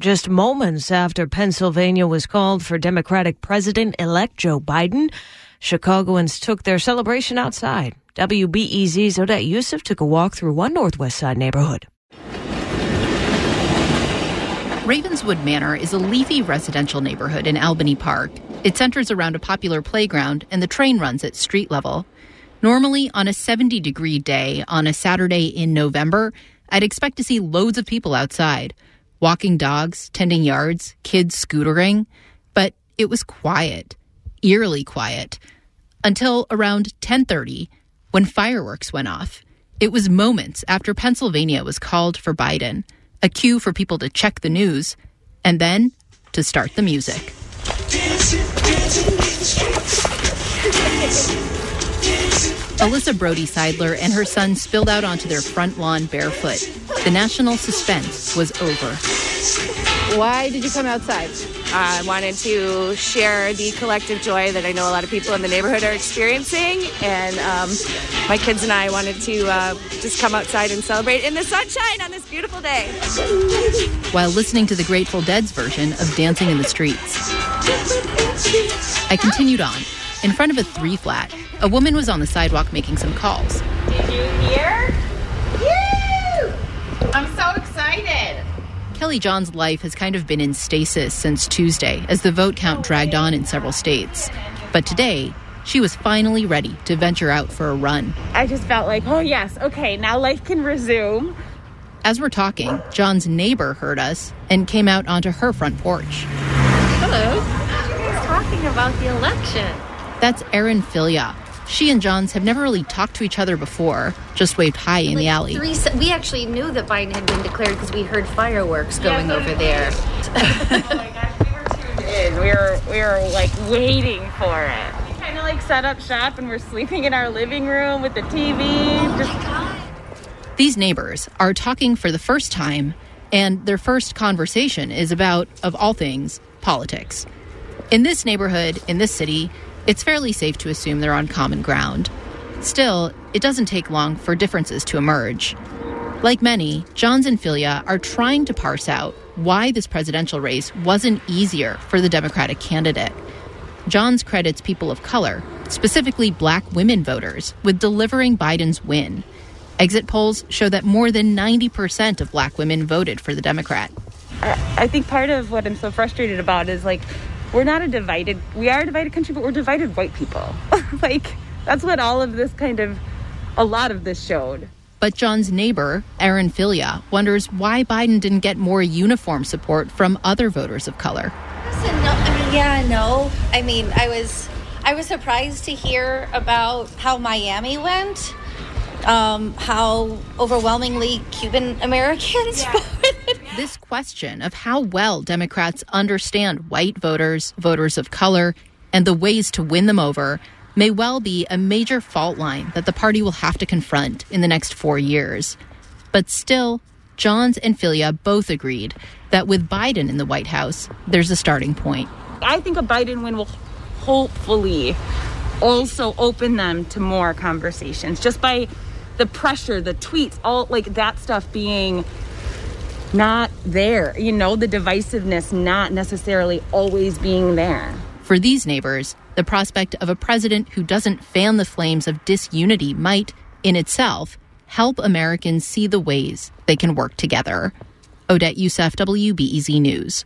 Just moments after Pennsylvania was called for Democratic President elect Joe Biden, Chicagoans took their celebration outside. WBEZ's Odette Yousef took a walk through one Northwest Side neighborhood. Ravenswood Manor is a leafy residential neighborhood in Albany Park. It centers around a popular playground and the train runs at street level. Normally, on a 70 degree day on a Saturday in November, I'd expect to see loads of people outside, walking dogs, tending yards, kids scootering. But it was quiet, eerily quiet, until around 1030 when fireworks went off. It was moments after Pennsylvania was called for Biden, a cue for people to check the news, and then to start the music. Alyssa Brody Seidler and her son spilled out onto their front lawn barefoot. The national suspense was over. Why did you come outside? I wanted to share the collective joy that I know a lot of people in the neighborhood are experiencing. And um, my kids and I wanted to uh, just come outside and celebrate in the sunshine on this beautiful day. While listening to the Grateful Dead's version of Dancing in the Streets, I continued on. In front of a three flat, a woman was on the sidewalk making some calls. Did you hear? Woo! I'm so excited. Kelly Johns' life has kind of been in stasis since Tuesday as the vote count dragged on in several states. But today, she was finally ready to venture out for a run. I just felt like, oh, yes, okay, now life can resume. As we're talking, Johns' neighbor heard us and came out onto her front porch. Hello. Who's talking about the election? That's Erin Filia. She and Johns have never really talked to each other before, just waved hi in the alley. Three, se- we actually knew that Biden had been declared because we heard fireworks going over there. oh my gosh, we were tuned in. We were, we were like waiting for it. We kind of like set up shop and we're sleeping in our living room with the TV. Oh just These neighbors are talking for the first time, and their first conversation is about, of all things, politics. In this neighborhood, in this city, it's fairly safe to assume they're on common ground. Still, it doesn't take long for differences to emerge. Like many, Johns and Filia are trying to parse out why this presidential race wasn't easier for the Democratic candidate. Johns credits people of color, specifically black women voters, with delivering Biden's win. Exit polls show that more than 90% of black women voted for the Democrat. I think part of what I'm so frustrated about is like, we're not a divided, we are a divided country, but we're divided white people. like, that's what all of this kind of, a lot of this showed. But Johns' neighbor, Erin Filia, wonders why Biden didn't get more uniform support from other voters of color. Listen, no, I mean, yeah, no. I mean, I was, I was surprised to hear about how Miami went, um, how overwhelmingly Cuban Americans voted. This question of how well Democrats understand white voters, voters of color, and the ways to win them over may well be a major fault line that the party will have to confront in the next four years. But still, Johns and Filia both agreed that with Biden in the White House, there's a starting point. I think a Biden win will hopefully also open them to more conversations just by the pressure, the tweets, all like that stuff being not there. You know, the divisiveness not necessarily always being there. For these neighbors, the prospect of a president who doesn't fan the flames of disunity might, in itself, help Americans see the ways they can work together. Odette Yousef, WBEZ News.